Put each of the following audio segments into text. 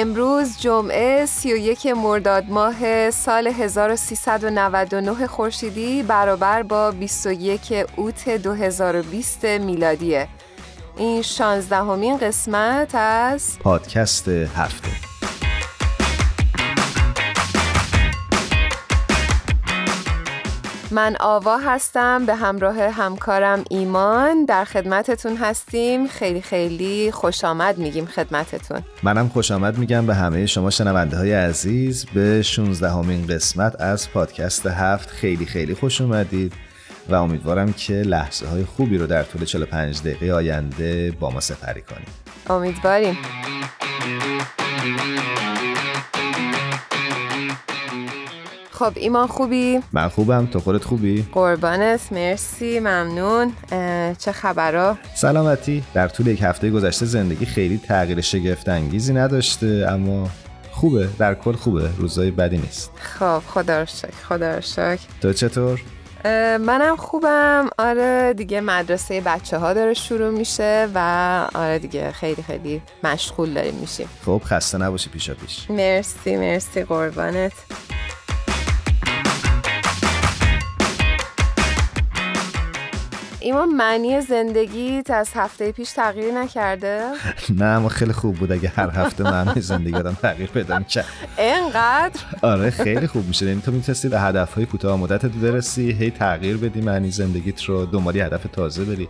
امروز جمعه 31 مرداد ماه سال 1399 خورشیدی برابر با 21 اوت 2020 میلادیه. این 16 همین قسمت از پادکست هفته. من آوا هستم به همراه همکارم ایمان در خدمتتون هستیم. خیلی خیلی خوش آمد میگیم خدمتتون. منم خوش آمد میگم به همه شما شنونده های عزیز. به 16 همین قسمت از پادکست هفت خیلی خیلی خوش اومدید و امیدوارم که لحظه های خوبی رو در طول 45 دقیقه آینده با ما سپری کنیم امیدواریم. خب ایمان خوبی؟ من خوبم. تو خودت خوبی؟ قربانت. مرسی. ممنون. چه خبرها؟ سلامتی. در طول یک هفته گذشته زندگی خیلی تغییر شگفت انگیزی نداشته اما خوبه. در کل خوبه. روزای بدی نیست. خب خدا رو شکر. خدا رو شکر. تو چطور؟ منم خوبم. آره دیگه مدرسه بچه ها داره شروع میشه و آره دیگه خیلی خیلی مشغول داریم میشیم. خب خسته نباشی پیشا پیش. مرسی مرسی. قربانت. ایمان معنی زندگیت از هفته پیش تغییر نکرده؟ نه اما خیلی خوب بود اگه هر هفته معنی زندگی آدم تغییر پیدا می‌کرد اینقدر؟ آره خیلی خوب میشه یعنی تو می‌تونستی به هدفهای کوتاه مدت برسی هی تغییر بدی معنی زندگیت رو دنبالی هدف تازه بری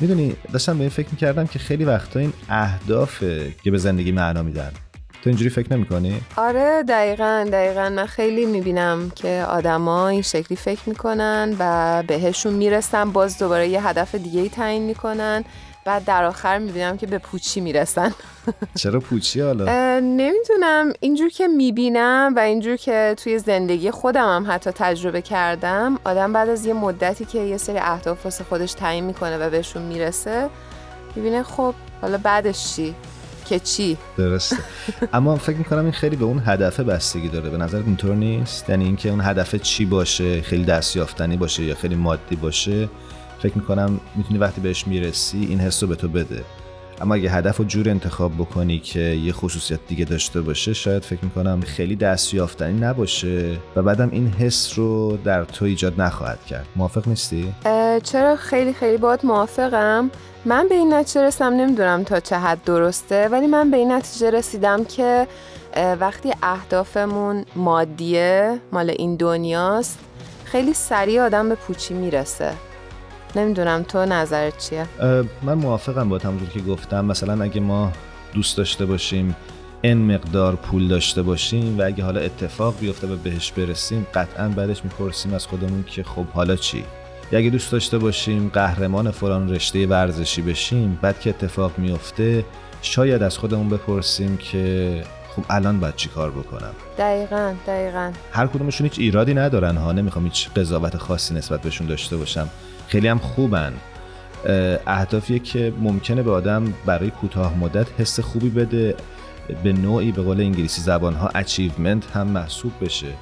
می‌دونی داشتم به این فکر می‌کردم که خیلی وقتا این اهدافه که به زندگی معنا میدن تو اینجوری فکر نمی‌کنی؟ آره دقیقا دقیقا. من خیلی می‌بینم که آدما این شکلی فکر می‌کنن و بهشون می‌رسن. باز دوباره یه هدف دیگه ای تعیین می‌کنن بعد در آخر می‌بینم که به پوچی می‌رسن. چرا پوچی حالا؟ نمی‌دونم. اینجور که می‌بینم و اینجور که توی زندگی خودم هم حتی تجربه کردم آدم بعد از یه مدتی که یه سری اهداف واسه خودش تعیین می‌کنه و بهشون می‌رسه می‌بینه خب حالا بعدش چی؟ که چی درسته. اما فکر می‌کنم این خیلی به اون هدف بستگی داره. به نظر اینطور نیست؟ یعنی اینکه اون هدف چی باشه؟ خیلی دستیافتنی باشه یا خیلی مادی باشه؟ فکر می‌کنم می‌تونی وقتی بهش می‌رسی این حس رو به تو بده. اما اگه هدف رو جور انتخاب بکنی که یه خصوصیت دیگه داشته باشه شاید فکر می‌کنم خیلی دستیافتنی نباشه و بعدم این حس رو در تو ایجاد نخواهد کرد. موافق نیستی؟ چرا خیلی خیلی باید موافقم. من به این نتیجه رسیدم نمی‌دونم تا چه حد درسته ولی من به این نتیجه رسیدم که وقتی اهدافمون مادیه مال این دنیاست خیلی سریع آدم به پوچی می‌رسه. نمی‌دونم تو نظرت چیه؟ من موافقم با همونجور که گفتم. مثلا اگه ما دوست داشته باشیم این مقدار پول داشته باشیم و اگه حالا اتفاق بیفته و بهش برسیم قطعا بعدش می‌پرسیم از خودمون که خب حالا چی؟ یا اگه دوست داشته باشیم قهرمان فلان رشته ورزشی بشیم بعد که اتفاق میفته شاید از خودمون بپرسیم که خب الان باید چی کار بکنم؟ دقیقا دقیقا. هر کدومشون هیچ ایرادی ندارن ها. نمی‌خوام هیچ قضاوت خاصی نسبت بهشون داشته باشم. خیلی هم خوبن. اهدافیه که ممکنه به آدم برای کوتاه مدت حس خوبی بده به نوعی به قول انگلیسی زبان ها achievement هم محسوب بشه.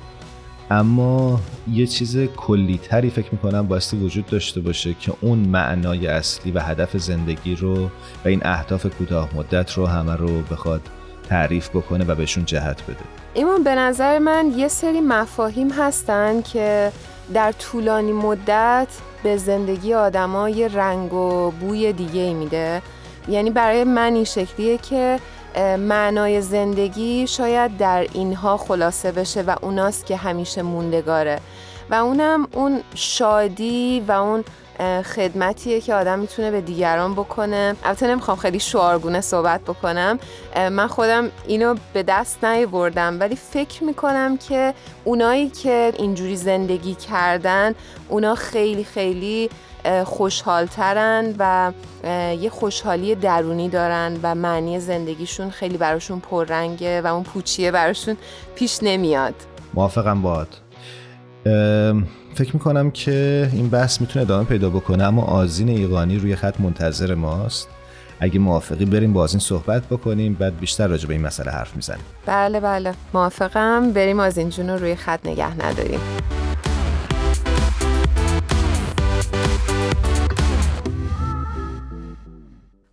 اما یه چیز کلیتری فکر می‌کنم بایستی وجود داشته باشه که اون معنای اصلی و هدف زندگی رو و این اهداف کوتاه مدت رو همه رو بخواد تعریف بکنه و بهشون جهت بده. ایمان به نظر من یه سری مفاهیم هستن که در طولانی مدت به زندگی آدما یه رنگ و بوی دیگه میده. یعنی برای من این شکلیه که معنای زندگی شاید در اینها خلاصه بشه و اوناست که همیشه موندگاره. و اونم اون شادی و اون خدمتیه که آدم می‌تونه به دیگران بکنه. البته نمی‌خوام خیلی شعارگونه صحبت بکنم. من خودم اینو به دست نیاوردم ولی فکر می‌کنم که اونایی که اینجوری زندگی کردن اونا خیلی خیلی خوشحالترن و یه خوشحالی درونی دارن و معنی زندگیشون خیلی براشون پررنگه و اون پوچیه براشون پیش نمیاد. موافقم باد فکر می‌کنم که این بحث می‌تونه ادامه پیدا بکنه اما آزین ایقانی روی خط منتظر ماست. اگه موافقی بریم با آزین صحبت بکنیم بعد بیشتر راجع به این مسئله حرف می‌زنیم. بله بله. موافقم. بریم آزین جون رو روی خط نگه نداریم.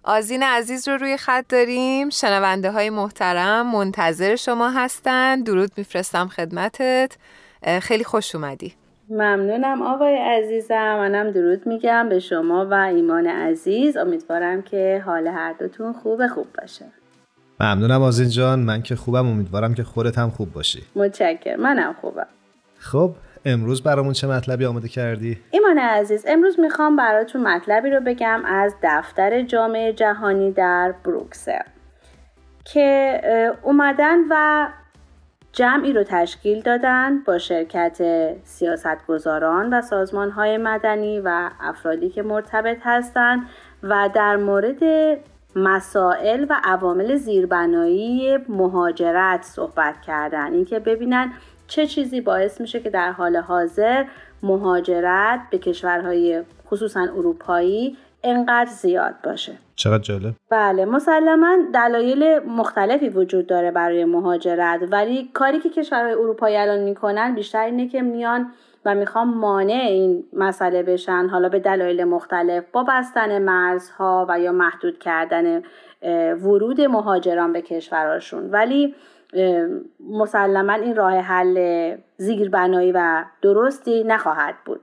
آزین عزیز رو روی خط داریم. شنونده های محترم منتظر شما هستن. درود میفرستم خدمتت. خیلی خوش اومدی. ممنونم آقای عزیزم. منم درود میگم به شما و ایمان عزیز. امیدوارم که حال هر دوتون خوب خوب باشه. ممنونم آزین جان. من که خوبم. امیدوارم که خودت هم خوب باشی. متشکر منم خوبم. خب امروز برامون چه مطلبی آماده کردی؟ ایمان عزیز امروز می‌خوام براتون مطلبی رو بگم از دفتر جامعه جهانی در بروکسل که اومدن و جمعی رو تشکیل دادن با شرکت سیاستگزاران و سازمانهای مدنی و افرادی که مرتبط هستند و در مورد مسائل و عوامل زیربنایی مهاجرت صحبت کردن. اینکه ببینن چه چیزی باعث میشه که در حال حاضر مهاجرت به کشورهای خصوصا اروپایی انقدر زیاد باشه. چقدر جالب؟ بله مسلما دلایل مختلفی وجود داره برای مهاجرت ولی کاری که کشورهای اروپایی الان می‌کنن بیشتر اینه که میان و می‌خوام مانع این مسئله بشن حالا به دلایل مختلف با بستن مرزها و یا محدود کردن ورود مهاجران به کشورهاشون. ولی مسلما این راه حل زیربنایی و درستی نخواهد بود.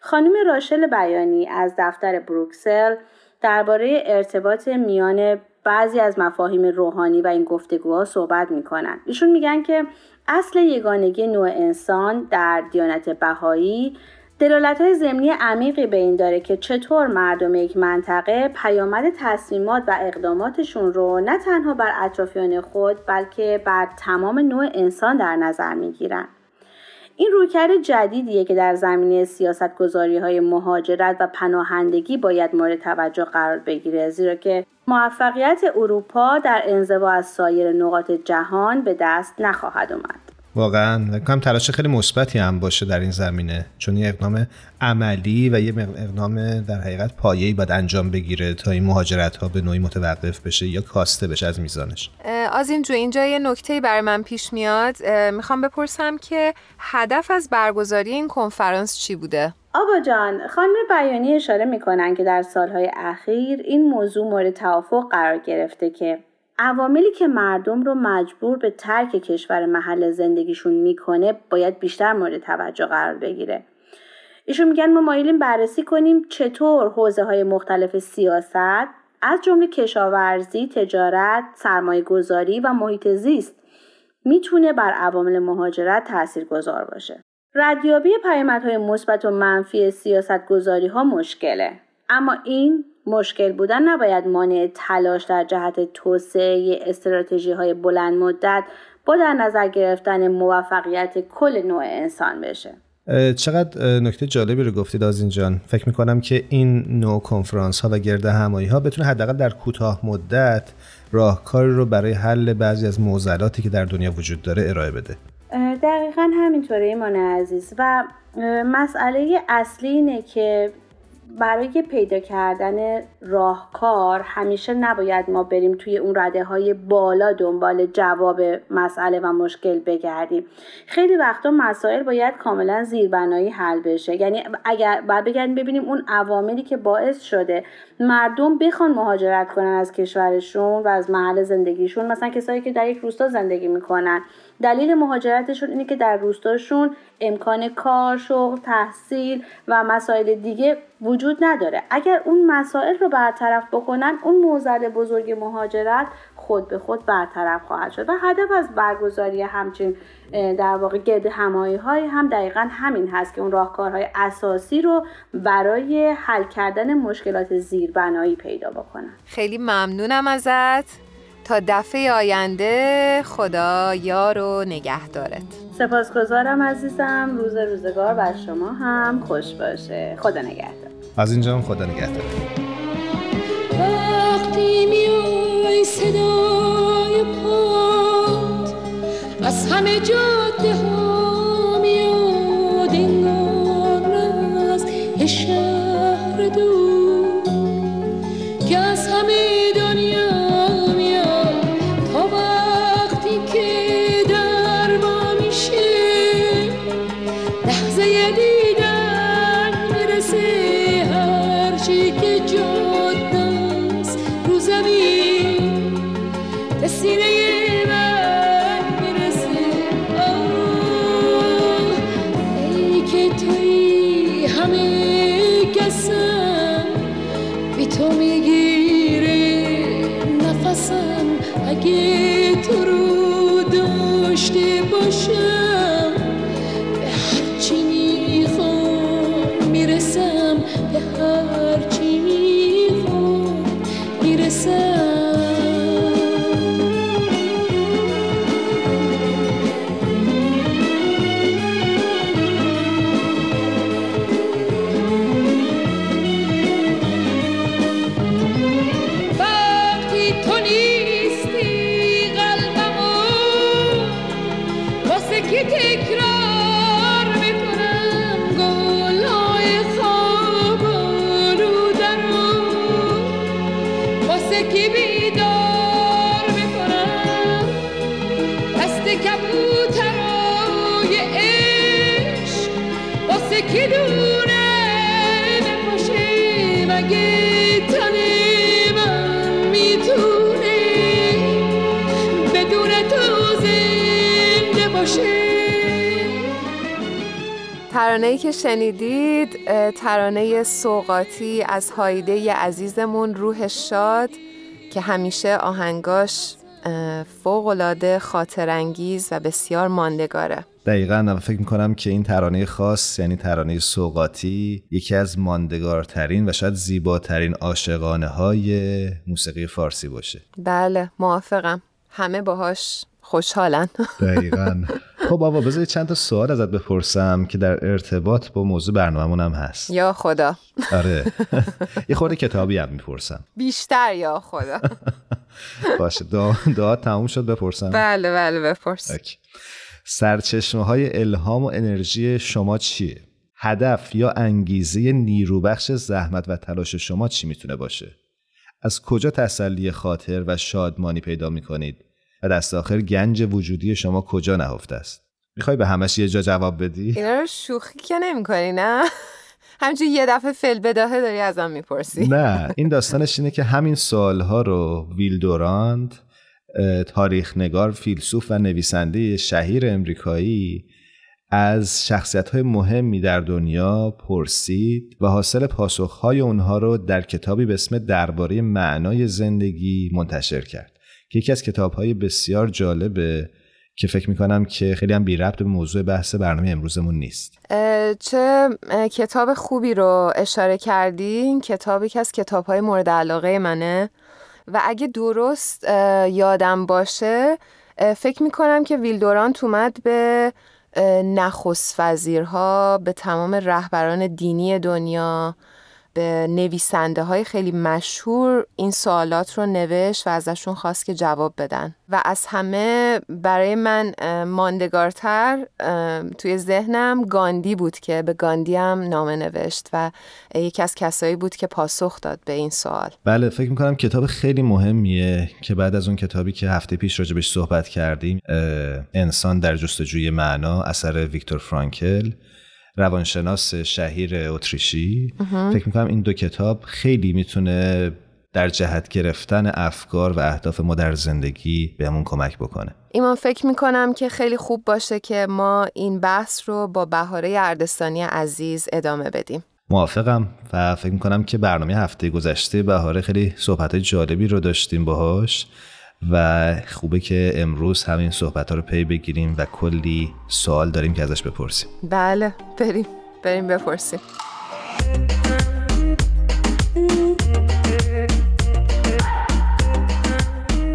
خانم راشل بیانی از دفتر بروکسل درباره ارتباط میان بعضی از مفاهیم روحانی و این گفتگوها صحبت می‌کنن ایشون میگن که اصل یگانگی نوع انسان در دیانت بهایی دلالت های زمینی عمیقی به این داره که چطور مردم یک منطقه پیامد تصمیمات و اقداماتشون رو نه تنها بر اطرافیان خود بلکه بر تمام نوع انسان در نظر می‌گیرن. این رویکرد جدیدیه که در زمینه سیاست گذاری های مهاجرت و پناهندگی باید مورد توجه قرار بگیره زیرا که موفقیت اروپا در انزوا از سایر نقاط جهان به دست نخواهد اومد. واقعا. کنم تلاش خیلی مثبتی هم باشه در این زمینه. چون یه اقدام عملی و یه اقدام در حقیقت پایه‌ای باید انجام بگیره تا این مهاجرت ها به نوعی متوقف بشه یا کاسته بشه از میزانش. از اینجا اینجا یه نکته برای من پیش میاد. می‌خوام بپرسم که هدف از برگزاری این کنفرانس چی بوده؟ آبا جان خانم بیانی اشاره می‌کنن که در سالهای اخیر این موضوع مورد توافق قرار گرفته که عواملی که مردم رو مجبور به ترک کشور محل زندگیشون می‌کنه باید بیشتر مورد توجه قرار بگیره ایشون میگن ما مایلیم بررسی کنیم چطور حوزه های مختلف سیاست از جمله کشاورزی، تجارت، سرمایه گذاری و محیط زیست می‌تونه بر عوامل مهاجرت تأثیر گذار باشه. ردیابی پیامدهای مثبت و منفی سیاست گذاری ها مشکله. اما این مشکل بودن نباید مانع تلاش در جهت توسعه استراتژی های بلند مدت با در نظر گرفتن موفقیت کل نوع انسان بشه. چقدر نکته جالبی رو گفتید از جان. فکر می‌کنم که این نوع کنفرانس ها و گرد همایی ها بتونه حداقل در کوتاه مدت راهکاری رو برای حل بعضی از معضلاتی که در دنیا وجود داره ارائه بده. دقیقا همینطوره ایمان عزیز و مسئله اصلی اینه که برای پیدا کردن راهکار همیشه نباید ما بریم توی اون رده های بالا دنبال جواب مسئله و مشکل بگردیم. خیلی وقتا مسائل باید کاملا زیربنایی حل بشه. یعنی اگر بعد بگردیم ببینیم اون عواملی که باعث شده مردم بخوان مهاجرت کنن از کشورشون و از محل زندگیشون مثلا کسایی که در یک روستا زندگی می‌کنن دلیل مهاجرتشون اینه که در روستاشون امکان کار، شغل، تحصیل و مسائل دیگه وجود نداره. اگر اون مسائل رو برطرف بکنن اون موزل بزرگ مهاجرت خود به خود برطرف خواهد شد و هدف از برگزاری همچین در واقع گرد همایی های هم دقیقا همین هست که اون راهکارهای اساسی رو برای حل کردن مشکلات زیربنایی پیدا بکنن. خیلی ممنونم ازت. تا دفعه آینده خدا یار و نگهدارت. سپاسگزارم عزیزم. روز روزگار بر شما هم. خوش باشه. خدا نگهدار. از اینجا هم خدا نگهدار. وقتی میای صدای پاد از همه جاده ها میاد انگار از شهر دور اگه تو رو داشته باشم ترانه که شنیدید ترانه سوقاتی از هایده عزیزمون روح شاد که همیشه آهنگاش فوقلاده خاطرانگیز و بسیار ماندگاره. دقیقا فکر می‌کنم که این ترانه خاص یعنی ترانه سوقاتی یکی از ماندگارترین و شاید زیباترین عاشقانه های موسیقی فارسی باشه. بله موافقم. همه باهاش خوشحالن. دقیقا. خب بابا بذار چند تا سوال ازت بپرسم که در ارتباط با موضوع برنامه‌مون هم هست. یا خدا. آره. یه خورده کتابی هم می‌پرسم. بیشتر یا خدا. باشه دعا تموم شد بپرسم. بله بله بپرس. سرچشمه های الهام و انرژی شما چیه؟ هدف یا انگیزه نیروبخش زحمت و تلاش شما چی می‌تونه باشه؟ از کجا تسلی خاطر و شادمانی پیدا می‌کنید؟ و دست آخر گنج وجودی شما کجا نهفته است می‌خوای به همش یه جا جواب بدی اینا رو شوخی که نمی‌کنی نه همچون یه دفعه فل بداهه داری ازم می‌پرسی نه این داستانش اینه که همین سوالها رو ویل دورانت تاریخ نگار فیلسوف و نویسنده شهیر امریکایی از شخصیت های مهمی در دنیا پرسید و حاصل پاسخهای اونها رو در کتابی به اسم درباره معنای زندگی منتشر کرد. که یکی از کتاب های بسیار جالبه که فکر می‌کنم که خیلی هم بی ربط به موضوع بحث برنامه امروزمون نیست. چه کتاب خوبی رو اشاره کردین کتابی که از کتاب های مورد علاقه منه. و اگه درست یادم باشه فکر می‌کنم که ویلدورانت اومد به نخست وزیرها به تمام رهبران دینی دنیا. نویسنده های خیلی مشهور این سوالات رو نوشت و ازشون خواست که جواب بدن. و از همه برای من ماندگارتر توی ذهنم گاندی بود که به گاندی هم نامه نوشت و یکی از کسایی بود که پاسخ داد به این سوال. بله فکر می‌کنم کتاب خیلی مهمیه که بعد از اون کتابی که هفته پیش راجبش صحبت کردیم انسان در جستجوی معنا اثر ویکتور فرانکل. روانشناس شهیر اتریشی. فکر می‌کنم این دو کتاب خیلی می‌تونه در جهت گرفتن افکار و اهداف ما در زندگی بهمون کمک بکنه. ایمان فکر می‌کنم که خیلی خوب باشه که ما این بحث رو با بهاره اردستانی عزیز ادامه بدیم. موافقم و فکر می‌کنم که برنامه هفته گذشته بهاره خیلی صحبت جالبی رو داشتیم باهاش. و خوبه که امروز همین صحبت ها رو پی بگیریم و کلی سوال داریم که ازش بپرسیم. بله بریم بریم بپرسیم.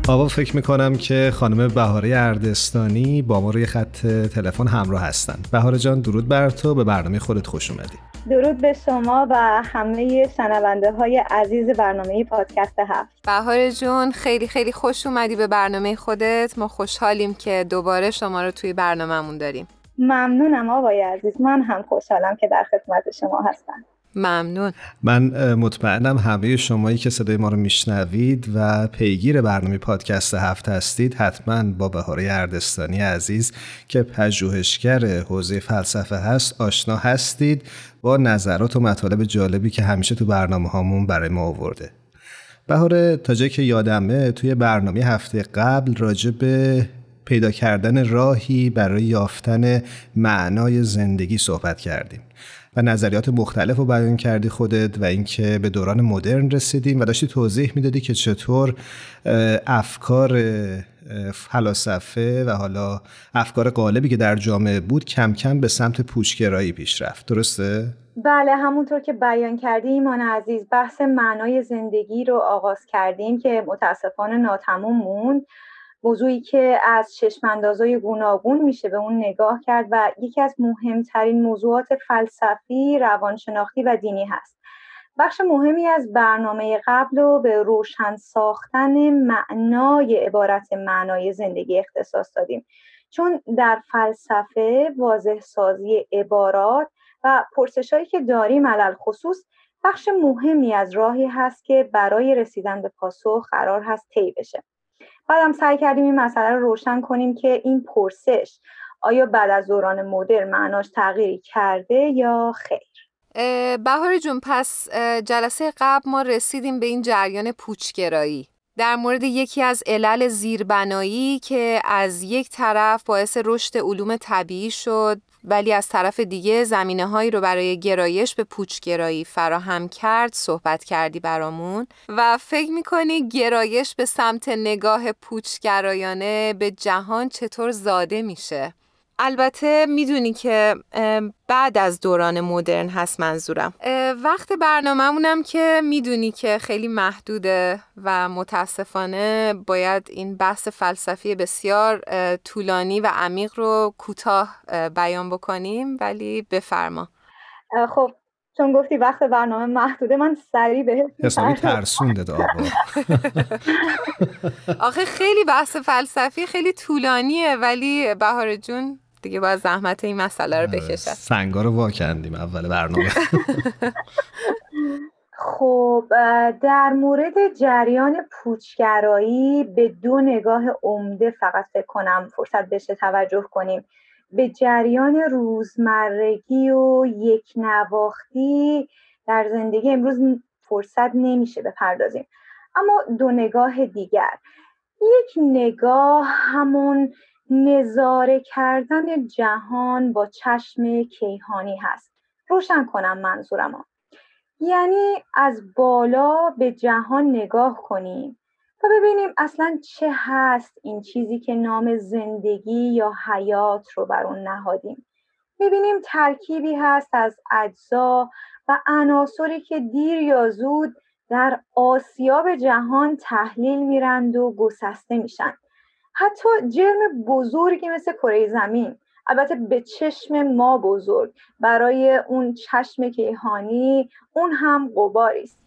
آوا فکر می‌کنم که خانم بهاره اردستانی با ما روی خط تلفن همراه هستن. بهاره جان درود بر تو به برنامه خودت خوش اومدی. درود به شما و همه شنونده های عزیز برنامه پادکست هفت. بهار جون خیلی خیلی خوش اومدی به برنامه خودت. ما خوشحالیم که دوباره شما رو توی برنامهمون داریم. ممنونم آقای عزیز. من هم خوشحالم که در خدمت شما هستم. ممنون. من مطمئنم همه شمایی که صدای ما رو میشنوید و پیگیر برنامه پادکست هفت هستید حتما با بهاره اردستانی عزیز که پژوهشگر حوزه فلسفه هست آشنا هستید با نظرات و مطالب جالبی که همیشه تو برنامه هامون برای ما آورده. بهاره تا جایی که یادمه توی برنامه هفته قبل راجع به پیدا کردن راهی برای یافتن معنای زندگی صحبت کردیم. و نظریات مختلف رو بیان کردی خودت و اینکه به دوران مدرن رسیدیم و داشتی توضیح می‌دادی که چطور افکار فلاسفه و حالا افکار غالبی که در جامعه بود کم کم به سمت پوچگرایی پیش رفت درسته؟ بله همونطور که بیان کردی ایمان عزیز بحث معنای زندگی رو آغاز کردیم که متاسفانه ناتموم موند موضوعی که از چشماندازهای گوناگون میشه به اون نگاه کرد و یکی از مهمترین موضوعات فلسفی، روانشناختی و دینی هست. بخش مهمی از برنامه قبل رو به روشن ساختن معنای عبارت معنای زندگی اختصاص دادیم چون در فلسفه واضح سازی عبارات و پرسشهایی که داریم علل خصوص بخش مهمی از راهی هست که برای رسیدن به پاسخ قرار هست طی بشه بعدم سعی کردیم این مسئله رو روشن کنیم که این پرسش آیا بعد از دوران مدرن معناش تغییری کرده یا خیر؟ بهار جون پس جلسه قبل ما رسیدیم به این جریان پوچگرایی. در مورد یکی از علل زیربنایی که از یک طرف باعث رشد علوم طبیعی شد ولی از طرف دیگه زمینه هایی رو برای گرایش به پوچگرایی فراهم کرد صحبت کردی برامون و فکر می‌کنی گرایش به سمت نگاه پوچگرایانه به جهان چطور زاده میشه؟ البته می‌دونی که بعد از دوران مدرن هست منظورم. وقت برنامهمونم که می‌دونی که خیلی محدوده و متاسفانه باید این بحث فلسفی بسیار طولانی و عمیق رو کوتاه بیان بکنیم ولی بفرما. خب چون گفتی وقت برنامه محدوده من سریع به حسابی ترسونده داره آخه خیلی بحث فلسفی خیلی طولانیه ولی بهار جون دیگه باید زحمت این مسئله رو بکشد سنگا رو واکندیم اول برنامه. خب در مورد جریان پوچگرایی به دو نگاه عمده فقط فکر کنم فرصت بشه توجه کنیم. به جریان روزمرگی و یک نواختی در زندگی امروز فرصت نمیشه بپردازیم. اما دو نگاه دیگر. یک نگاه همون نظاره کردن جهان با چشم کیهانی هست. روشن کنم منظورم یعنی از بالا به جهان نگاه کنیم و ببینیم اصلا چه هست این چیزی که نام زندگی یا حیات رو بر اون نهادیم. ببینیم ترکیبی هست از اجزا و عناصری که دیر یا زود در آسیاب جهان تحلیل میرند و گسسته میشن. حتی جرم بزرگی مثل کره زمین. البته به چشم ما بزرگ. برای اون چشم کیهانی اون هم قباری است.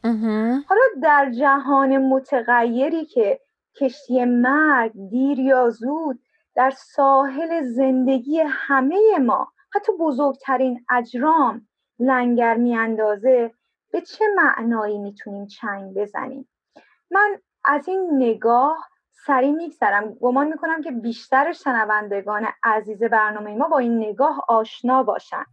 حالا در جهان متغیری که کشتی مرگ دیر یا زود در ساحل زندگی همه ما حتی بزرگترین اجرام لنگر میاندازه به چه معنایی می‌تونیم چنگ بزنیم؟ من از این نگاه سریع میگذرم. گمان می‌کنم که بیشتر شنوندگان عزیز برنامه ما با این نگاه آشنا باشن.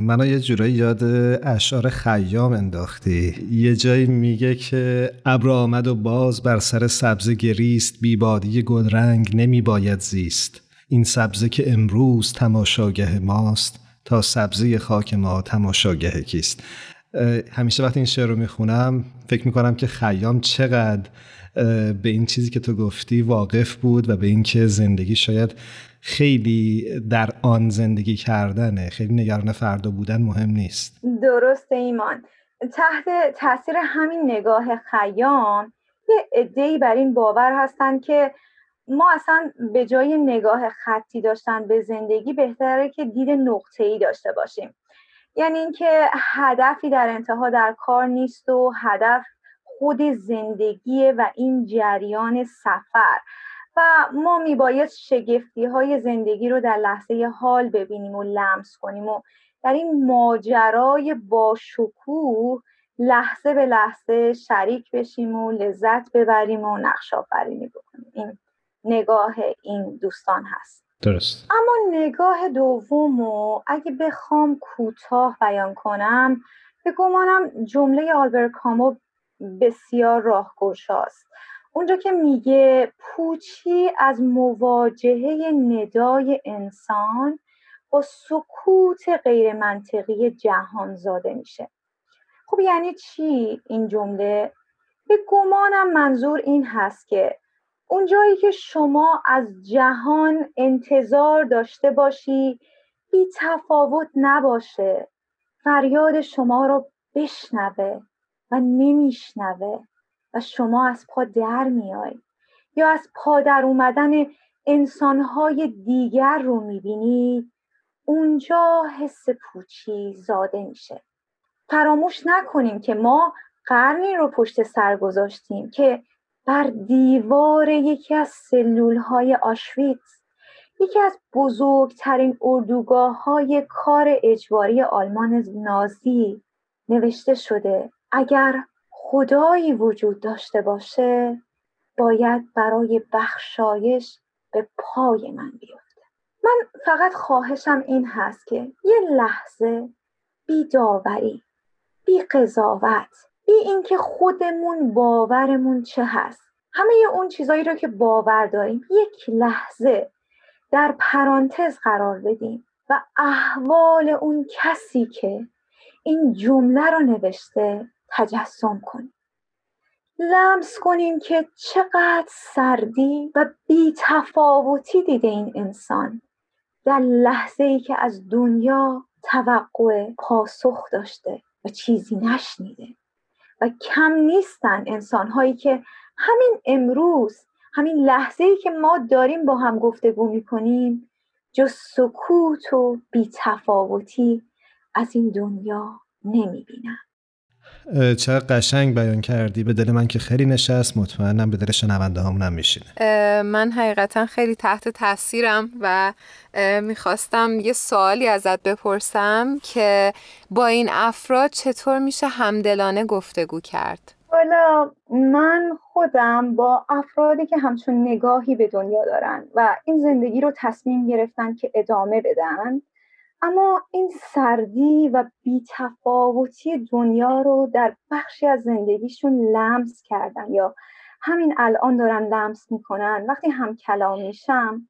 منو یه جورایی یاد اشعار خیام انداختی. یه جایی میگه که ابر آمد و باز بر سر سبزه گریست بیبادی گلرنگ نمیباید زیست. این سبزه که امروز تماشاگه ماست تا سبزه خاک ما تماشاگه کیست. همیشه وقتی این شعر رو می‌خونم فکر می‌کنم که خیام چقدر به این چیزی که تو گفتی واقف بود و به اینکه زندگی شاید خیلی در آن زندگی کردنه. خیلی نگران فردا بودن مهم نیست. درست ایمان. تحت تاثیر همین نگاه خیام یه عده‌ای بر این باور هستن که ما اصلا به جای نگاه خطی داشتن به زندگی بهتره که دید نقطه‌ای داشته باشیم. یعنی اینکه هدفی در انتها در کار نیست و هدف خود زندگیه و این جریان سفر. و ما میباید شگفتی های زندگی رو در لحظه حال ببینیم و لمس کنیم و در این ماجرای باشکوه لحظه به لحظه شریک بشیم و لذت ببریم و نقش آفرینی بکنیم. این نگاه این دوستان هست. درست. اما نگاه دوم و اگه بخوام کوتاه بیان کنم به گمانم جمله آلبر کامو بسیار راهگشاست. اونجا که میگه پوچی از مواجهه ندای انسان با سکوت غیر منطقی جهان زاده میشه. خب یعنی چی این جمله؟ به گمانم منظور این هست که اونجایی که شما از جهان انتظار داشته باشی بی تفاوت نباشه. فریاد شما رو بشنوه و نمیشنوه و شما از پا در میای. یا از پا در اومدن انسانهای دیگر رو می‌بینید اونجا حس پوچی زاده میشه. فراموش نکنیم که ما قرنی رو پشت سر گذاشتیم که بر دیوار یکی از سلول های آشویتز یکی از بزرگترین اردوگاه های کار اجباری آلمان نازی نوشته شده. اگر خدایی وجود داشته باشه باید برای بخشایش به پای من بیفته. من فقط خواهشم این هست که یه لحظه بی داوری بی قضاوت بی اینکه خودمون باورمون چه هست. همه اون چیزایی رو که باور داریم یک لحظه در پرانتز قرار بدیم و احوال اون کسی که این جمله رو نوشته تجسم کنیم. لمس کنیم که چقدر سردی و بی تفاوتی دیده این انسان در لحظه ای که از دنیا توقع پاسخ داشته و چیزی نشنیده. و کم نیستن انسان هایی که همین امروز همین لحظه ای که ما داریم با هم گفتگو می‌کنیم جز سکوت و بیتفاوتی از این دنیا نمی‌بینم چقدر قشنگ بیان کردی. به دل من که خیلی نشست. مطمئنم به دل شنونده هم میشینه. من حقیقتا خیلی تحت تاثیرم و می‌خواستم یه سوالی ازت بپرسم که با این افراد چطور میشه همدلانه گفتگو کرد؟ حالا من خودم با افرادی که همچون نگاهی به دنیا دارن و این زندگی رو تصمیم گرفتن که ادامه بدن اما این سردی و بیتفاوتی دنیا رو در بخشی از زندگیشون لمس کردن یا همین الان دارن لمس می‌کنن. وقتی هم کلام میشم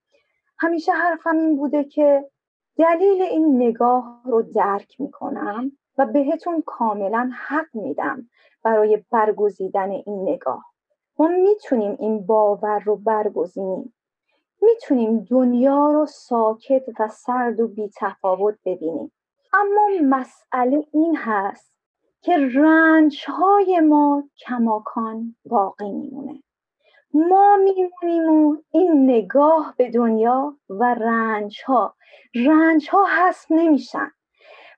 همیشه حرفم این بوده که دلیل این نگاه رو درک می‌کنم و بهتون کاملا حق میدم برای برگزیدن این نگاه. ما می‌تونیم این باور رو برگزینیم. می‌تونیم دنیا رو ساکت و سرد و بیتفاوت ببینیم. اما مسئله این هست که رنج های ما کماکان باقی میمونه. ما میمونیم و این نگاه به دنیا و رنج ها رنج ها حذف نمیشن.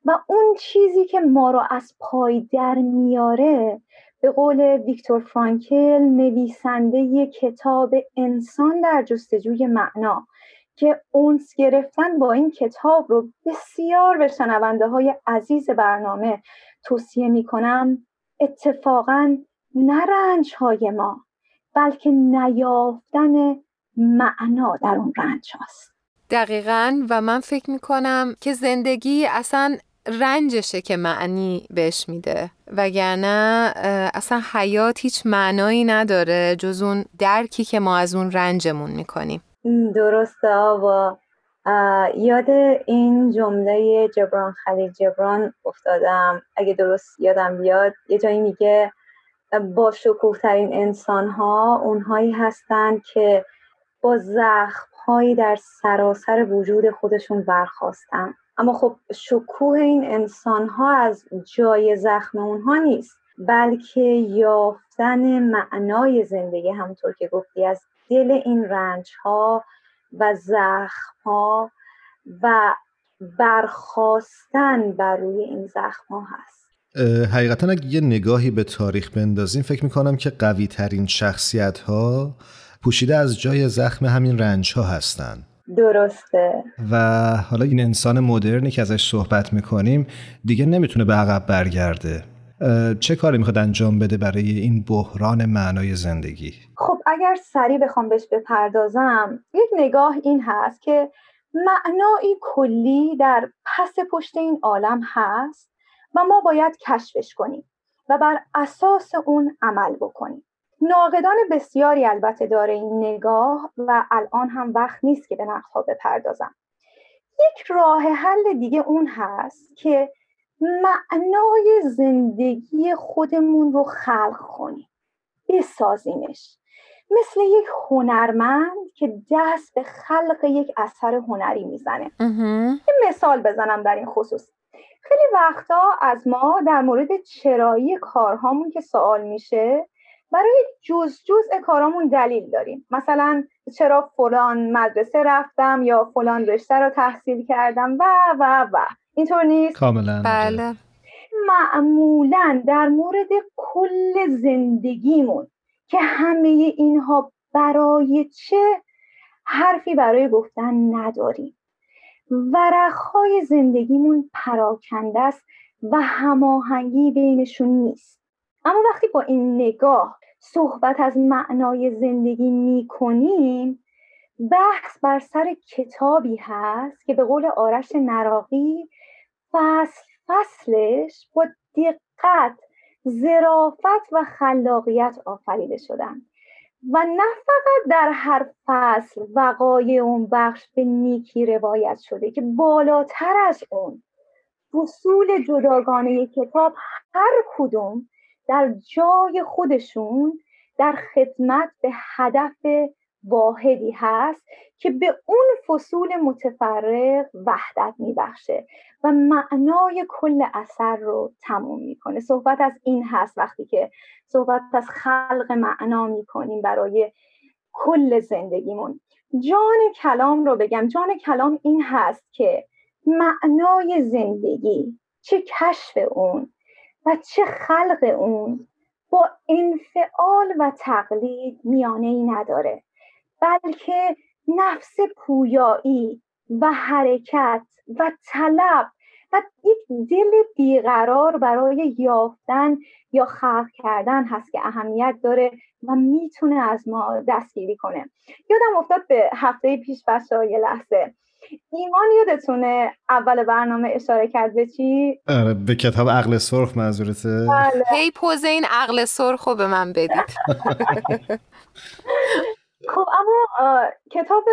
و اون چیزی که ما رو از پای در میاره به قول ویکتور فرانکل نویسنده کتاب انسان در جستجوی معنا که اونس گرفتن با این کتاب رو بسیار به شنونده های عزیز برنامه توصیه می کنم اتفاقا نرنج های ما بلکه نیافتن معنا در اون رنج هاست. دقیقا و من فکر می کنم که زندگی اصلا رنجشه که معنی بهش میده. وگرنه اصلا حیات هیچ معنایی نداره جز اون درکی که ما از اون رنجمون می‌کنیم. درسته آوا. یاد این جمله جبران خلیل جبران افتادم. اگه درست یادم بیاد یه جایی میگه با شکوه ترین انسان ها اونهایی هستند که با زخم هایی در سراسر وجود خودشون برخواستن اما خب شکوه این انسان ها از جای زخم اونها نیست بلکه یافتن معنای زندگی همونطور که گفتی از دل این رنج ها و زخم ها و برخواستن بر روی این زخم ها هست حقیقتا اگه یه نگاهی به تاریخ بندازیم فکر می‌کنم که قوی ترین شخصیت ها پوشیده از جای زخم همین رنج ها هستن. درسته. و حالا این انسان مدرنی که ازش صحبت می‌کنیم دیگه نمی‌تونه به عقب برگرده. چه کاری می‌خواد انجام بده برای این بحران معنای زندگی؟ خب اگر سریع بخوام بهش بپردازم یک نگاه این هست که معنایی کلی در پس پشت این عالم هست و ما باید کشفش کنیم و بر اساس اون عمل بکنیم. ناقدان بسیاری البته داره این نگاه و الان هم وقت نیست که به نقدها بپردازم. یک راه حل دیگه اون هست که معنای زندگی خودمون رو خلق کنیم بسازیمش. مثل یک هنرمند که دست به خلق یک اثر هنری می‌زنه. یه مثال بزنم در این خصوص. خیلی وقتا از ما در مورد چرایی کارهامون که سوال میشه برای جز جزء کارامون دلیل داریم. مثلا چرا فلان مدرسه رفتم یا فلان رشته رو تحصیل کردم و و و. اینطور نیست؟ کاملا. بله. معمولا در مورد کل زندگیمون که همه اینها برای چه حرفی برای گفتن نداریم. ورقهای زندگیمون پراکنده است و هماهنگی بینشون نیست. اما وقتی با این نگاه صحبت از معنای زندگی می کنیم بحث بر سر کتابی هست که به قول آرش نراقی فصل فصلش با دقت زرافت و خلاقیت آفریده شدن. و نه فقط در هر فصل وقای اون بخش به نیکی روایت شده که بالاتر از اون فصول جداگانه کتاب هر کدوم در جای خودشون در خدمت به هدف واحدی هست که به اون فصول متفرق وحدت میبخشه و معنای کل اثر رو تموم می‌کنه. صحبت از این هست وقتی که صحبت از خلق معنا می‌کنیم برای کل زندگیمون. جان کلام رو بگم. جان کلام این هست که معنای زندگی چه کشف اون و چه خلق اون با انفعال و تقلید میانه ای نداره بلکه نفس پویایی و حرکت و طلب و یک دل بیقرار برای یافتن یا خلق کردن هست که اهمیت داره و می‌تونه از ما دستگیری کنه. یادم افتاد به هفته پیش بچه یه لحظه. ایمان یادتونه اول برنامه اشاره کرد به چی؟ آره به کتاب عقل سرخ منظورته بله. هی پوز این عقل سرخ رو به من بدید خب اما کتاب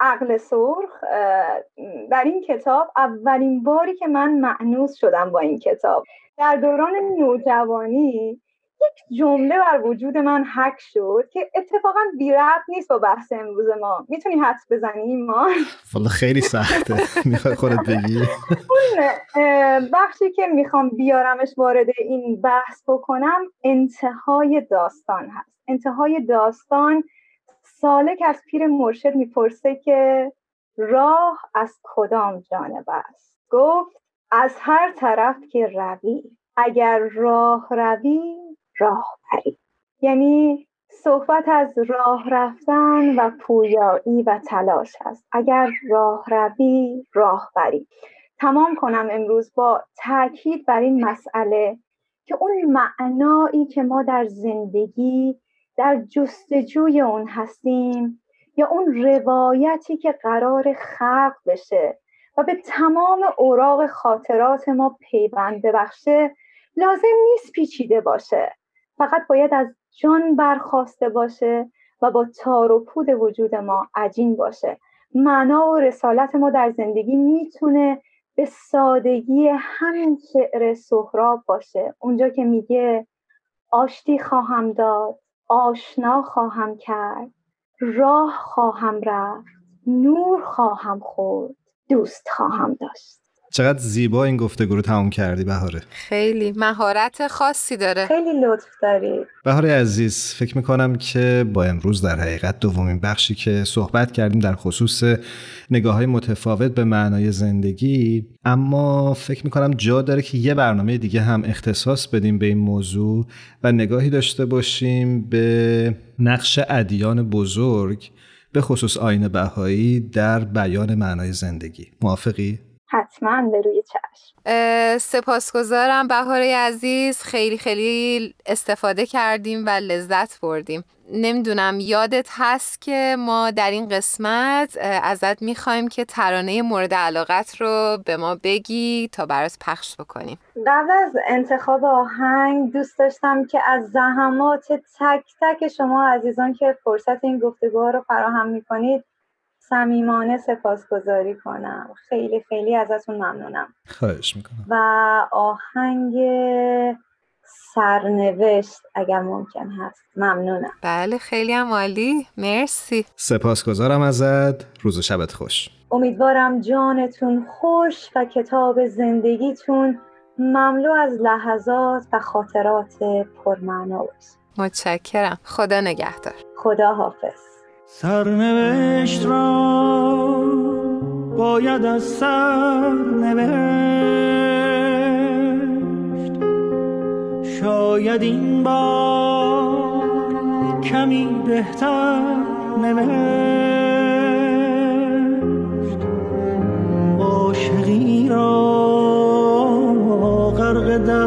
عقل سرخ در این کتاب اولین باری که من معنوس شدم با این کتاب در دوران نوجوانی یک جمله بر وجود من حک شد که اتفاقا بی نیست با بحث امروز ما. می‌تونی حدس بزنی ما والا خیلی سخته. می‌خوای خودت بگی؟ بخشی که می‌خوام بیارمش وارد این بحث بکنم انتهای داستان هست. انتهای داستان سالک از پیر مرشد می‌پرسه که راه از کدام جانب است؟ گفت از هر طرف که روی. اگر راه روی راه بری یعنی صحبت از راه رفتن و پویایی و تلاش است. اگر راه روی راه بری. تمام کنم امروز با تاکید بر این مسئله که اون معنایی که ما در زندگی در جستجوی اون هستیم یا اون روایتی که قرار خلق بشه و به تمام اوراق خاطرات ما پیوند ببخشه لازم نیست پیچیده باشه. فقط باید از جان برخواسته باشه و با تار و پود وجود ما عجین باشه. معنا و رسالت ما در زندگی می‌تونه به سادگی همین شعر سهراب باشه. اونجا که میگه آشتی خواهم داد آشنا خواهم کرد راه خواهم رفت نور خواهم خورد دوست خواهم داشت. چقدر زیبا این گفتگو رو تمام کردی بهاره. خیلی. مهارت خاصی داره. خیلی لطف داری. بهاره عزیز فکر می‌کنم که با امروز در حقیقت دومین بخشی که صحبت کردیم در خصوص نگاه های متفاوت به معنای زندگی اما فکر می‌کنم جا داره که یه برنامه دیگه هم اختصاص بدیم به این موضوع و نگاهی داشته باشیم به نقش ادیان بزرگ به خصوص آین بهایی در بیان معنای زندگی. موافقی؟ حتما به روی چشم. سپاسگزارم بهاره عزیز. خیلی خیلی استفاده کردیم و لذت بردیم. نمی‌دونم یادت هست که ما در این قسمت ازت می‌خوایم که ترانه مورد علاقت رو به ما بگی تا برات پخش بکنیم. قبل از انتخاب آهنگ دوست داشتم که از زحمات تک تک شما عزیزان که فرصت این گفتگوها رو فراهم می‌کنید صمیمانه سپاسگزاری کنم. خیلی خیلی ازتون ممنونم. خواهش می‌کنم. و آهنگ سرنوشت اگر ممکن هست. ممنونم. بله خیلی هم عالی. مرسی. سپاسگزارم ازت. روز و شبت خوش. امیدوارم جانتون خوش و کتاب زندگیتون مملو از لحظات و خاطرات پرمعنا باشه. متشکرم. خدا نگهدار. خدا حافظ سرنوشت را باید از سر نوشت شاید این بار کمی بهتر نوشت. عاشقی را غرق در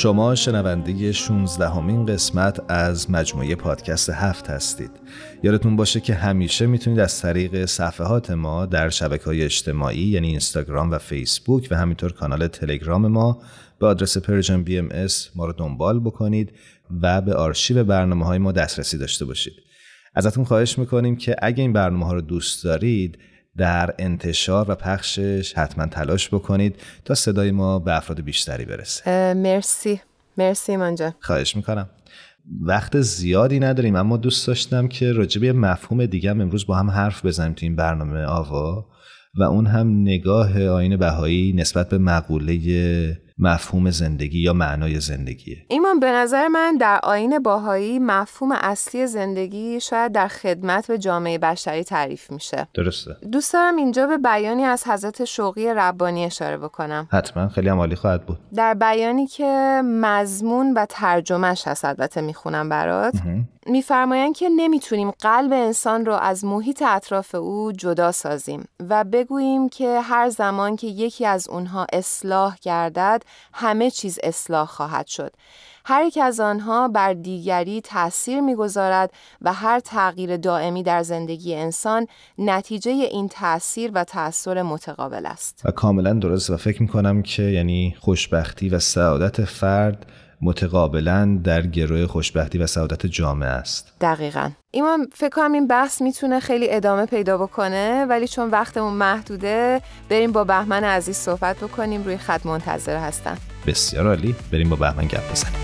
شما شنونده شونزدهمین قسمت از مجموعه پادکست هفت هستید. یادتون باشه که همیشه می‌تونید از طریق صفحات ما در شبکه های اجتماعی یعنی اینستاگرام و فیسبوک و همینطور کانال تلگرام ما به آدرس Persian BM ما رو دنبال بکنید و به آرشیو برنامه های ما دسترسی داشته باشید. ازتون خواهش می‌کنیم که اگه این برنامه ها رو دوست دارید در انتشار و پخشش حتما تلاش بکنید تا صدای ما به افراد بیشتری برسه. مرسی. مرسی منجا خواهش می‌کنم. وقت زیادی نداریم اما دوست داشتم که راجع به مفهوم دیگه هم امروز با هم حرف بزنیم تو این برنامه آوا. و اون هم نگاه آین بهایی نسبت به مقوله مفهوم زندگی یا معنای زندگیه. ایمان به نظر من در آین باهایی مفهوم اصلی زندگی شاید در خدمت به جامعه بشری تعریف میشه. درسته. دوست دارم اینجا به بیانی از حضرت شوقی ربانی اشاره بکنم. حتما. خیلی عالی خواهد بود. در بیانی که مضمون و ترجمهش هست البته می‌خونم برات میفرمایند که نمی‌تونیم قلب انسان رو از محیط اطراف او جدا سازیم و بگوییم که هر زمان که یکی از اونها اصلاح گردد همه چیز اصلاح خواهد شد. هر یک از آنها بر دیگری تأثیر می‌گذارد و هر تغییر دائمی در زندگی انسان نتیجه این تأثیر و تأثیر متقابل است. و کاملا درست و فکر می‌کنم که یعنی خوشبختی و سعادت فرد متقابلا در گروه خوشبختی و سعادت جامعه است. دقیقا. ایمان فکر کنم این بحث می‌تونه خیلی ادامه پیدا بکنه ولی چون وقتمون محدوده بریم با بهمن عزیز صحبت بکنیم. روی خط منتظر هستن بسیار عالی. بریم با بهمن گپ بزنیم.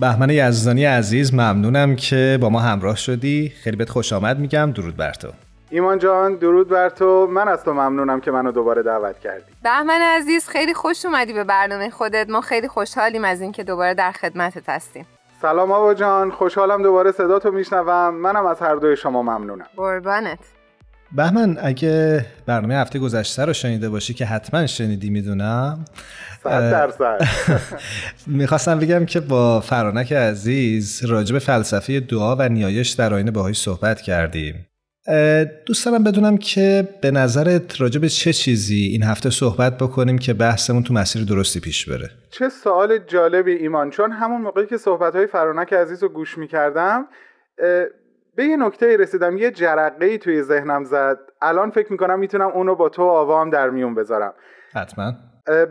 بهمن یزدانی عزیز ممنونم که با ما همراه شدی. خیلی بهت خوش آمد میگم. درود بر تو. ایمان جان درود بر تو. من از تو ممنونم که منو دوباره دعوت کردی. بهمن عزیز خیلی خوش اومدی به برنامه خودت. ما خیلی خوشحالیم از اینکه دوباره در خدمتت هستیم. سلام آبا جان خوشحالم دوباره صدا تو میشنوم. منم از هر دوی شما ممنونم. قربانت. بهمن اگه برنامه هفته گذشته رو شنیده باشی که حتما شنیدی می‌دونم. صد درصد. می‌خواستم بگم که با فرانک عزیز راجب فلسفه دعا و نیایش در آین باهایی صحبت کردیم. دوست دارم بدونم که به نظرت راجب چه چیزی این هفته صحبت بکنیم که بحثمون تو مسیر درستی پیش بره؟ چه سوال جالبی ایمان. چون همون موقعی که صحبت های فرانک عزیز رو گوش می‌کردم به یه نکته رسیدم یه جرقه ای توی ذهنم زد. الان فکر می‌کنم می‌تونم اونو با تو آوام در میون بذارم. حتما.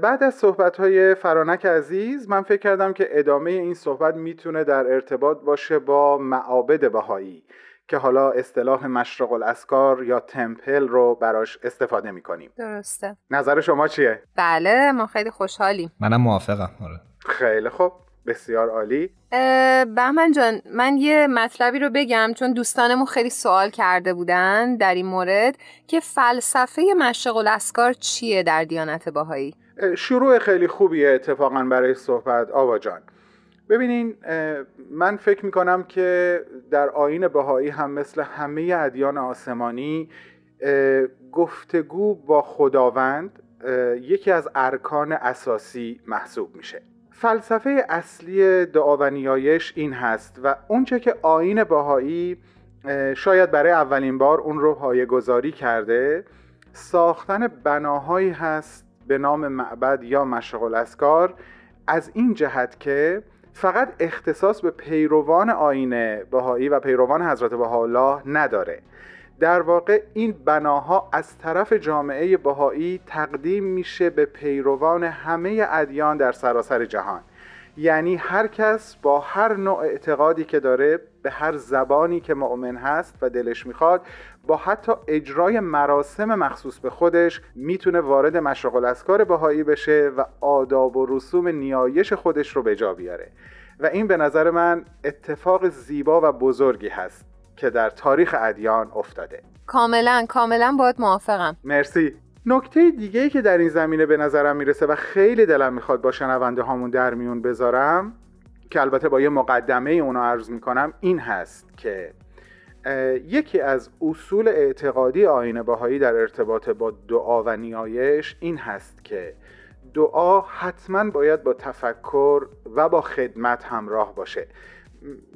بعد از صحبت های فرانک عزیز من فکر کردم که ادامه این صحبت می‌تونه در ارتباط باشه با معابد بهایی. که حالا اصطلاح مشرق الاسکار یا تمپل رو براش استفاده می‌کنیم. درسته. نظر شما چیه؟ بله ما خیلی خوشحالیم. منم موافقم آره. خیلی خوب. بسیار عالی. بهمن جان من یه مطلبی رو بگم چون دوستانمون خیلی سوال کرده بودن در این مورد که فلسفه مشرق الاسکار چیه در دیانت باهایی؟ شروع خیلی خوبیه اتفاقا برای صحبت آوا جان. ببینین من فکر می‌کنم که در آین بهایی هم مثل همه ادیان آسمانی گفتگو با خداوند یکی از ارکان اساسی محسوب میشه. فلسفه اصلی دعا و نیایش این هست و اونچه که آین بهایی شاید برای اولین بار اون رو پایه گذاری کرده ساختن بناهایی هست به نام معبد یا مشغل الاسکار از این جهت که فقط اختصاص به پیروان آین بهایی و پیروان حضرت بهاءالله نداره. در واقع این بناها از طرف جامعه بهایی تقدیم میشه به پیروان همه ادیان در سراسر جهان. یعنی هر کس با هر نوع اعتقادی که داره به هر زبانی که مؤمن هست و دلش می‌خواد با حتی اجرای مراسم مخصوص به خودش می‌تونه وارد مشرق الاسکار بهایی بشه و آداب و رسوم نیایش خودش رو به جا بیاره. و این به نظر من اتفاق زیبا و بزرگی هست که در تاریخ ادیان افتاده. کاملا کاملا باید موافقم. مرسی. نکته دیگه ای که در این زمینه به نظرم می‌رسه و خیلی دلم می‌خواد با شنونده هامون در میون بذارم که البته با یه مقدمه اونو عرض می‌کنم این هست که یکی از اصول اعتقادی آین باهایی در ارتباط با دعا و نیایش این هست که دعا حتما باید با تفکر و با خدمت همراه باشه.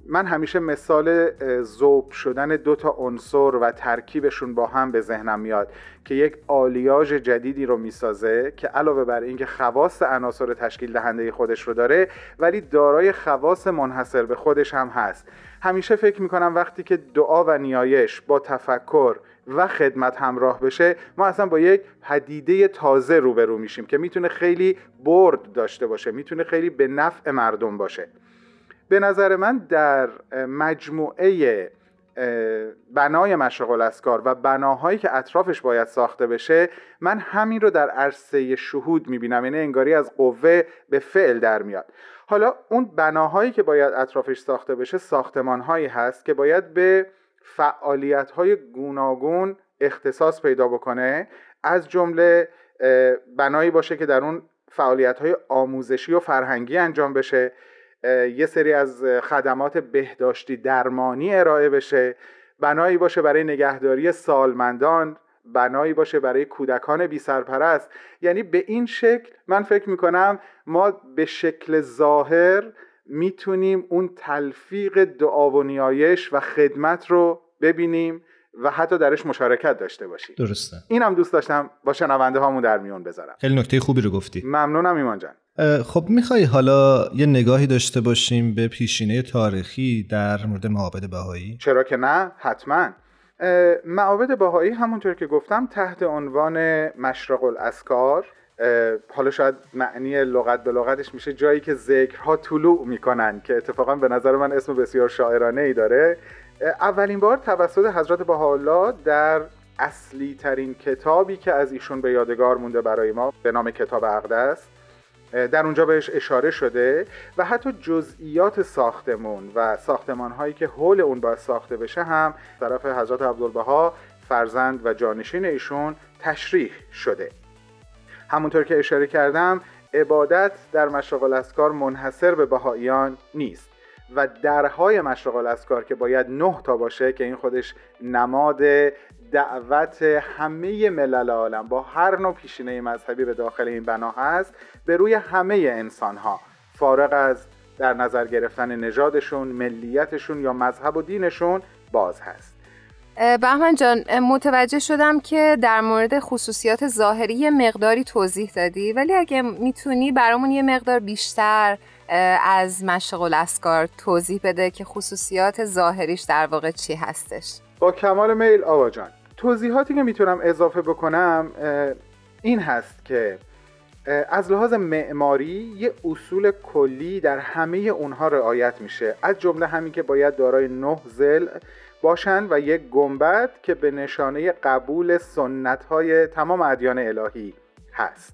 من همیشه مثال زوب شدن دو تا عنصر و ترکیبشون با هم به ذهنم میاد که یک آلیاژ جدیدی رو می‌سازه که علاوه بر اینکه خواص عناصر تشکیل دهنده خودش رو داره ولی دارای خواص منحصر به خودش هم هست. همیشه فکر می‌کنم وقتی که دعا و نیایش با تفکر و خدمت همراه بشه ما اصلا با یک پدیده تازه روبرو میشیم که می‌تونه خیلی برد داشته باشه می‌تونه خیلی به نفع مردم باشه. به نظر من در مجموعه بنای مشرق الاسکار و بناهایی که اطرافش باید ساخته بشه من همین رو در عرصه شهود می‌بینم یعنی انگاری از قوه به فعل در میاد. حالا اون بناهایی که باید اطرافش ساخته بشه ساختمانهایی هست که باید به فعالیت های گوناگون اختصاص پیدا بکنه. از جمله بنایی باشه که در اون فعالیت های آموزشی و فرهنگی انجام بشه. یه سری از خدمات بهداشتی درمانی ارائه بشه. بنایی باشه برای نگهداری سالمندان. بنایی باشه برای کودکان بی سرپرست. یعنی به این شکل من فکر می‌کنم ما به شکل ظاهر می‌تونیم اون تلفیق دعا و نیایش و خدمت رو ببینیم و حتی درش مشارکت داشته باشیم. درسته. اینم دوست داشتم با شنونده هامون در میون بذارم. خیلی نکته خوبی رو گفتی. ممنونم ایمان جان. خب می‌خوای حالا یه نگاهی داشته باشیم به پیشینه تاریخی در مورد معابد بهایی؟ چرا که نه حتما. معابد باهایی همونطور که گفتم تحت عنوان مشرق الاسکار. حالا شاید معنی لغت به لغتش میشه جایی که ذکرها طلوع می‌کنن که اتفاقا به نظر من اسم بسیار شاعرانه ای داره اولین بار توسط حضرت بهاءالله در اصلی ترین کتابی که از ایشون به یادگار مونده برای ما به نام کتاب اقدس. در اونجا بهش اشاره شده و حتی جزئیات ساختمون و ساختمان هایی که حول اون باید ساخته بشه هم طرف حضرت عبدالبها فرزند و جانشین ایشون تشریح شده. همونطور که اشاره کردم عبادت در مشرق الاسکار منحصر به بهاییان نیست و درهای مشرق الاسکار که باید نه تا باشه که این خودش نماد دعوت همه ملل عالم با هر نوع پیشینه مذهبی به داخل این بنا هست به روی همه انسان ها فارغ از در نظر گرفتن نژادشون، ملیتشون یا مذهب و دینشون باز هست. بهمن جان متوجه شدم که در مورد خصوصیات ظاهری یه مقداری توضیح دادی ولی اگه می‌تونی برامون یه مقدار بیشتر از مشغل الاسکار توضیح بده که خصوصیات ظاهریش در واقع چی هستش. با کمال میل آوا جان توضیحاتی که می‌تونم اضافه بکنم این هست که از لحاظ معماری یه اصول کلی در همه اونها رعایت میشه. از جمله همین که باید دارای نه زل باشند و یک گنبد که به نشانه قبول سنت های تمام ادیان الهی هست.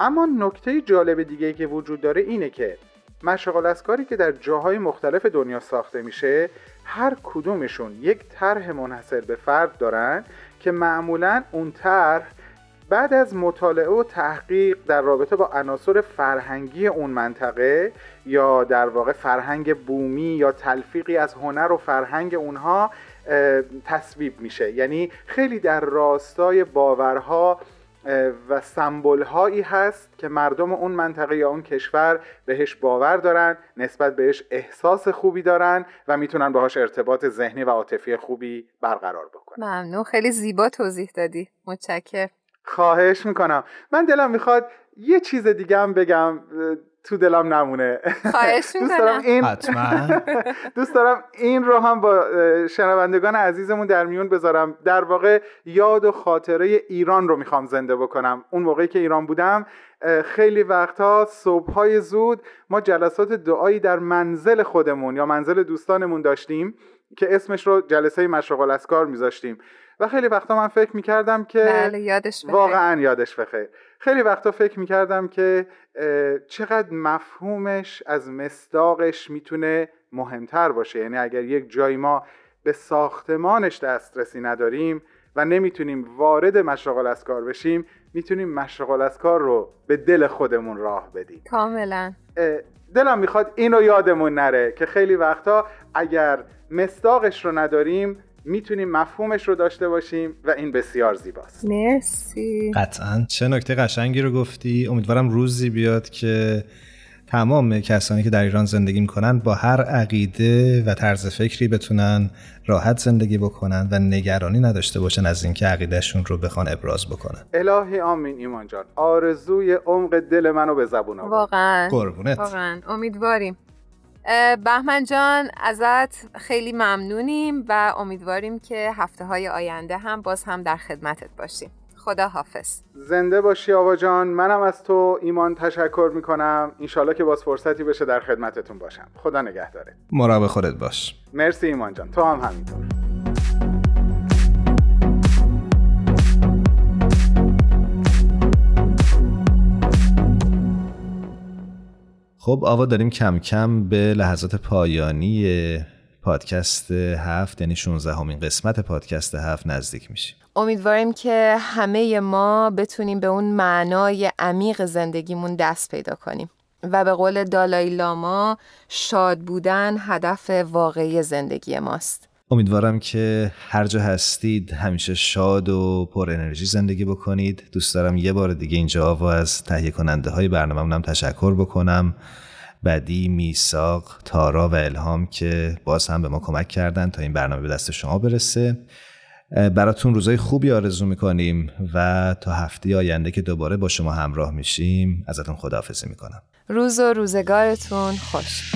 اما نکته جالب دیگه که وجود داره اینه که مشغل اسکاری که در جاهای مختلف دنیا ساخته میشه هر کدومشون یک طرح منحصر به فرد دارن که معمولا اون طرح بعد از مطالعه و تحقیق در رابطه با عناصر فرهنگی اون منطقه یا در واقع فرهنگ بومی یا تلفیقی از هنر و فرهنگ اونها تصویب میشه. یعنی خیلی در راستای باورها و سمبل هایی هست که مردم اون منطقه یا اون کشور بهش باور دارن نسبت بهش احساس خوبی دارن و می‌تونن باهاش ارتباط ذهنی و عاطفی خوبی برقرار بکنن. ممنون. خیلی زیبا توضیح دادی. متشکر خواهش می‌کنم. من دلم می‌خواد یه چیز دیگه هم بگم تو دلم نمونه. خواهش دوست دارم این دوست دارم این رو هم با شنوندگان عزیزمون در میون بذارم. در واقع یاد و خاطره ایران رو می‌خوام زنده بکنم. اون موقعی که ایران بودم خیلی وقتها صبحهای زود ما جلسات دعایی در منزل خودمون یا منزل دوستانمون داشتیم که اسمش رو جلسه مشرق الاسکار میذاشتیم. و خیلی وقتا من فکر می‌کردم که بله یادش واقعا یادش بخیر. خیلی وقتا فکر می‌کردم که چقدر مفهومش از مصداقش می‌تونه مهمتر باشه. یعنی اگر یک جایی ما به ساختمانش دسترسی نداریم و نمی‌تونیم وارد مشرق الاسکار بشیم می‌تونیم مشرق الاسکار رو به دل خودمون راه بدیم. کاملا. دلم می‌خواد اینو یادمون نره که خیلی وقتا اگر مصداقش رو نداریم می‌تونیم مفهومش رو داشته باشیم و این بسیار زیباست. مرسی. قطعا. چه نکته قشنگی رو گفتی. امیدوارم روزی بیاد که تمام کسانی که در ایران زندگی می‌کنن با هر عقیده و طرز فکری بتونن راحت زندگی بکنن و نگرانی نداشته باشن از اینکه عقیدهشون رو بخوان ابراز بکنن. الهی آمین ایمان جان. آرزوی عمق دل منو به زبون آورد واقعا. قربونت. واقعا. امیدواریم. بهمن جان ازت خیلی ممنونیم و امیدواریم که هفته های آینده هم باز هم در خدمتت باشیم. خدا حافظ. زنده باشی آوا جان. منم از تو ایمان تشکر می‌کنم. انشالله که باز فرصتی بشه در خدمتتون باشم. خدا نگهداره مراقب خودت باش. مرسی ایمان جان. تو هم همینطور. خب آوا داریم کم کم به لحظات پایانی پادکست هفت یعنی 16 همین قسمت پادکست هفت نزدیک میشیم. امیدواریم که همه ما بتونیم به اون معنای عمیق زندگیمون دست پیدا کنیم و به قول دالای لاما شاد بودن هدف واقعی زندگی ماست. امیدوارم که هر جا هستید همیشه شاد و پر انرژی زندگی بکنید. دوست دارم یه بار دیگه اینجا و از تهیه کننده های برنامه هم تشکر بکنم. بدی، میساق، تارا و الهام که باز هم به ما کمک کردن تا این برنامه به دست شما برسه. براتون روزای خوبی آرزو می‌کنیم و تا هفته آینده که دوباره با شما همراه میشیم ازتون خداحافظی می‌کنم. روز و روزگارتون خوش.